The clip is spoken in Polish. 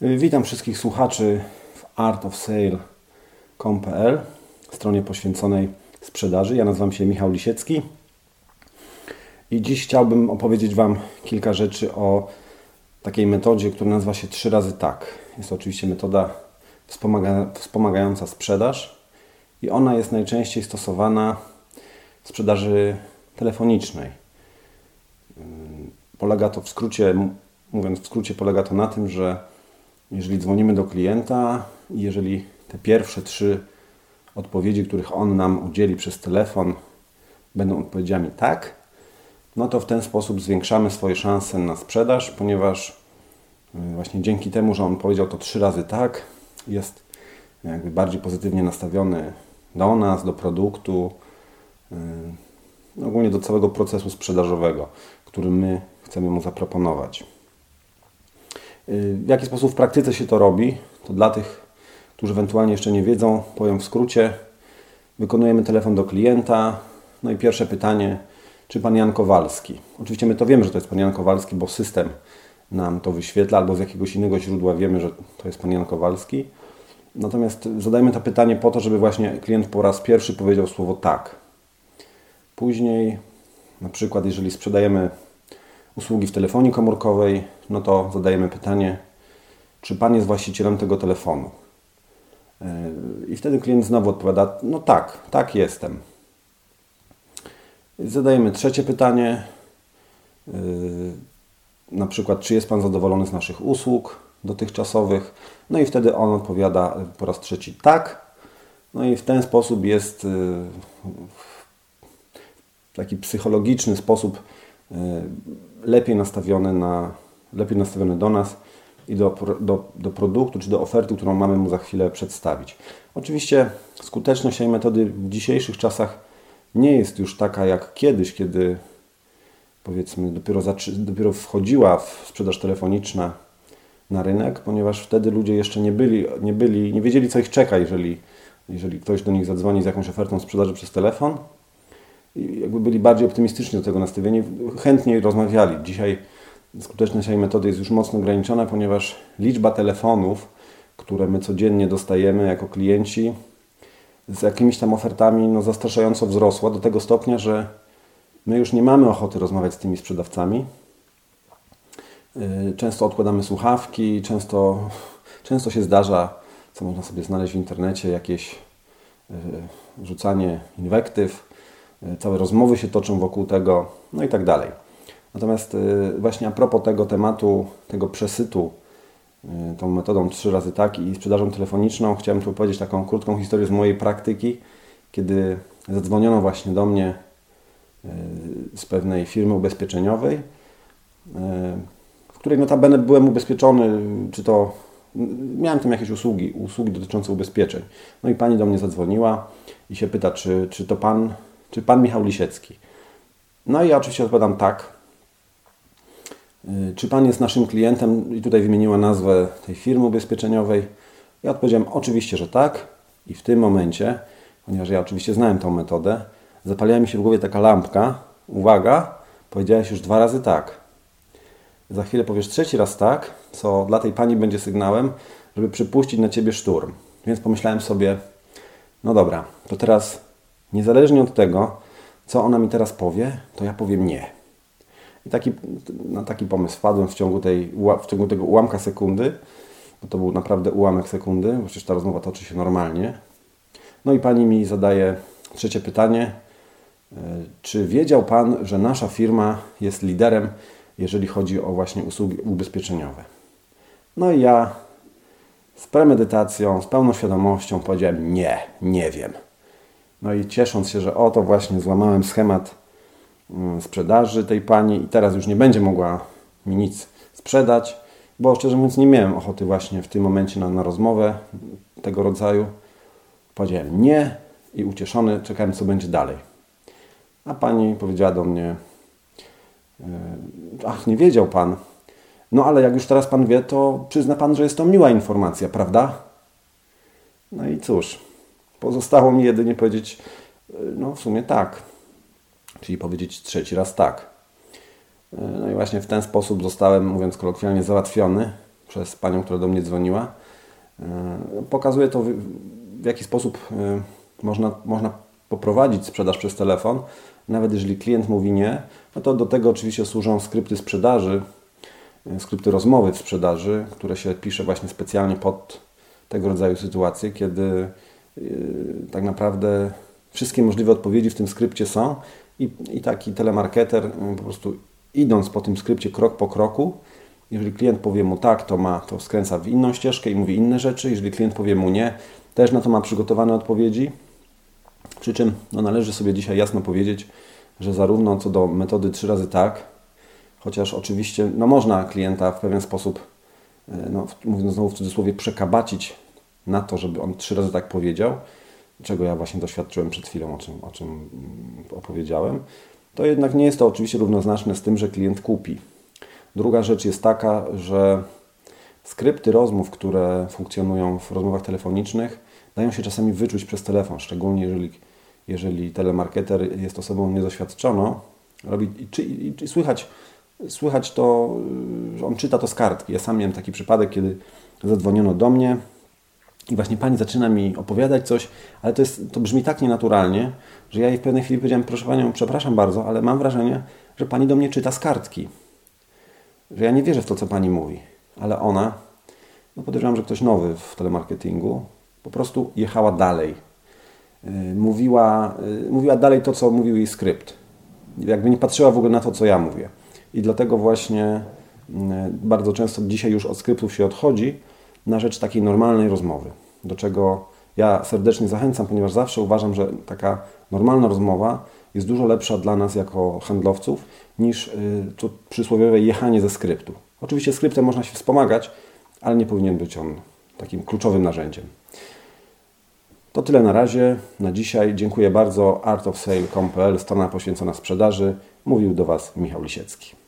Witam wszystkich słuchaczy w artofsale.com.pl, stronie poświęconej sprzedaży. Ja nazywam się Michał Lisiecki i dziś chciałbym opowiedzieć Wam kilka rzeczy o takiej metodzie, która nazywa się trzy razy tak. Jest to oczywiście metoda wspomaga, wspomagająca sprzedaż i ona jest najczęściej stosowana w sprzedaży telefonicznej. Polega to w skrócie, mówiąc w skrócie, polega to na tym, że jeżeli dzwonimy do klienta i jeżeli te pierwsze trzy odpowiedzi, których on nam udzieli przez telefon, będą odpowiedziami tak, no to w ten sposób zwiększamy swoje szanse na sprzedaż, ponieważ y, właśnie dzięki temu, że on powiedział to trzy razy tak, jest jakby bardziej pozytywnie nastawiony do nas, do produktu, y, ogólnie do całego procesu sprzedażowego, który my chcemy mu zaproponować. Y, w jaki sposób w praktyce się to robi? To dla tych, którzy ewentualnie jeszcze nie wiedzą, powiem w skrócie. Wykonujemy telefon do klienta. No i pierwsze pytanie, czy pan Jan Kowalski? Oczywiście my to wiemy, że to jest pan Jan Kowalski, bo system nam to wyświetla, albo z jakiegoś innego źródła wiemy, że to jest pan Jan Kowalski. Natomiast zadajmy to pytanie po to, żeby właśnie klient po raz pierwszy powiedział słowo tak. Później, na przykład, jeżeli sprzedajemy usługi w telefonii komórkowej, no to zadajemy pytanie, czy Pan jest właścicielem tego telefonu? I wtedy klient znowu odpowiada, no tak, tak jestem. Zadajemy trzecie pytanie, na przykład, czy jest Pan zadowolony z naszych usług dotychczasowych? No i wtedy on odpowiada po raz trzeci tak. No i w ten sposób jest w taki psychologiczny sposób lepiej nastawiony, na, lepiej nastawiony do nas i do, do, do produktu czy do oferty, którą mamy mu za chwilę przedstawić. Oczywiście skuteczność tej metody w dzisiejszych czasach nie jest już taka jak kiedyś, kiedy powiedzmy dopiero, dopiero wchodziła w sprzedaż telefoniczna na rynek, ponieważ wtedy ludzie jeszcze nie byli, nie byli, nie wiedzieli co ich czeka, jeżeli, jeżeli ktoś do nich zadzwoni z jakąś ofertą sprzedaży przez telefon jakby byli bardziej optymistycznie do tego nastawieni, chętniej rozmawiali. Dzisiaj skuteczność tej metody jest już mocno ograniczona, ponieważ liczba telefonów, które my codziennie dostajemy jako klienci, z jakimiś tam ofertami no, zastraszająco wzrosła do tego stopnia, że my już nie mamy ochoty rozmawiać z tymi sprzedawcami. Y, często odkładamy słuchawki, często, często się zdarza, co można sobie znaleźć w internecie, jakieś y, rzucanie inwektyw, całe rozmowy się toczą wokół tego, no i tak dalej. Natomiast e, właśnie a propos tego tematu, tego przesytu, e, tą metodą trzy razy tak i sprzedażą telefoniczną, chciałem tu powiedzieć taką krótką historię z mojej praktyki, kiedy zadzwoniono właśnie do mnie z pewnej firmy ubezpieczeniowej, w której notabene byłem ubezpieczony, czy to miałem tam jakieś usługi, usługi dotyczące ubezpieczeń. No i pani do mnie zadzwoniła i się pyta, czy, czy to pan czy pan Michał Lisiecki? No i ja oczywiście odpowiadam tak. Y, czy pan jest naszym klientem? I tutaj wymieniła nazwę tej firmy ubezpieczeniowej. Ja odpowiedziałem oczywiście, że tak. I w tym momencie, ponieważ ja oczywiście znałem tą metodę, zapaliła mi się w głowie taka lampka. Uwaga, powiedziałeś już dwa razy tak. Za chwilę powiesz trzeci raz tak, co dla tej pani będzie sygnałem, żeby przypuścić na ciebie szturm. Więc pomyślałem sobie, no dobra, to teraz Niezależnie od tego, co ona mi teraz powie, to ja powiem nie. I taki, na taki pomysł wpadłem w ciągu, tej, w ciągu tego ułamka sekundy, bo to był naprawdę ułamek sekundy, bo przecież ta rozmowa toczy się normalnie. No i pani mi zadaje trzecie pytanie. E, czy wiedział Pan, że nasza firma jest liderem, jeżeli chodzi o właśnie usługi ubezpieczeniowe? No i ja z premedytacją, z pełną świadomością powiedziałem nie, nie wiem. No i ciesząc się, że oto właśnie złamałem schemat mm, sprzedaży tej pani i teraz już nie będzie mogła mi nic sprzedać, bo szczerze mówiąc nie miałem ochoty właśnie w tym momencie na, na rozmowę tego rodzaju. Powiedziałem nie i ucieszony czekałem co będzie dalej. A pani powiedziała do mnie e, ach nie wiedział pan. No ale jak już teraz pan wie, to przyzna pan, że jest to miła informacja, prawda? No i cóż, Pozostało mi jedynie powiedzieć, e, no w sumie tak. Czyli powiedzieć trzeci raz tak. E, no i właśnie w ten sposób zostałem, mówiąc kolokwialnie, załatwiony. przez panią, która do mnie dzwoniła. Pokazuje to, w jaki sposób można, można poprowadzić sprzedaż przez telefon. Nawet jeżeli klient mówi nie, no to do tego oczywiście służą skrypty sprzedaży, skrypty rozmowy w sprzedaży, które się pisze właśnie specjalnie pod tego rodzaju sytuacje, kiedy tak naprawdę wszystkie możliwe odpowiedzi w tym skrypcie są i, i taki telemarketer po prostu idąc po tym skrypcie krok po kroku, jeżeli klient powie mu tak, to ma, to skręca w inną ścieżkę i mówi inne rzeczy. Jeżeli klient powie mu nie, też na to ma przygotowane odpowiedzi. Przy czym no, należy sobie dzisiaj jasno powiedzieć, że zarówno co do metody trzy razy tak, chociaż oczywiście no, można klienta w pewien sposób, e, no, mówiąc znowu w cudzysłowie, przekabacić na to, żeby on trzy razy tak powiedział, czego ja właśnie doświadczyłem przed chwilą, o czym, o czym mm, opowiedziałem, to jednak nie jest to oczywiście równoznaczne z tym, że klient kupi. Druga rzecz jest taka, że skrypty rozmów, które funkcjonują w rozmowach telefonicznych, dają się czasami wyczuć przez telefon, szczególnie jeżeli, jeżeli telemarketer jest osobą niedoświadczoną robi, i, i, słychać, słychać to, że on czyta to z kartki. Ja sam miałem taki przypadek, kiedy zadzwoniono do mnie, i właśnie pani zaczyna mi opowiadać coś, ale to, jest, to brzmi tak nienaturalnie, że ja jej w pewnej chwili powiedziałem, proszę panią, przepraszam bardzo, ale mam wrażenie, że pani do mnie czyta z kartki. Że ja nie wierzę w to, co pani mówi. Ale ona, no podejrzewam, że ktoś nowy w telemarketingu, po prostu jechała dalej. Y, mówiła, y, mówiła dalej to, co mówił jej skrypt. Jakby nie patrzyła w ogóle na to, co ja mówię. I dlatego właśnie y, bardzo często dzisiaj już od skryptów się odchodzi, na rzecz takiej normalnej rozmowy, do czego ja serdecznie zachęcam, ponieważ zawsze uważam, że taka normalna rozmowa jest dużo lepsza dla nas jako handlowców niż y, to przysłowiowe jechanie ze skryptu. Oczywiście skryptem można się wspomagać, ale nie powinien być on takim kluczowym narzędziem. To tyle na razie. Na dzisiaj dziękuję bardzo. artofsale.com.pl, strona poświęcona sprzedaży. Mówił do Was Michał Lisiecki.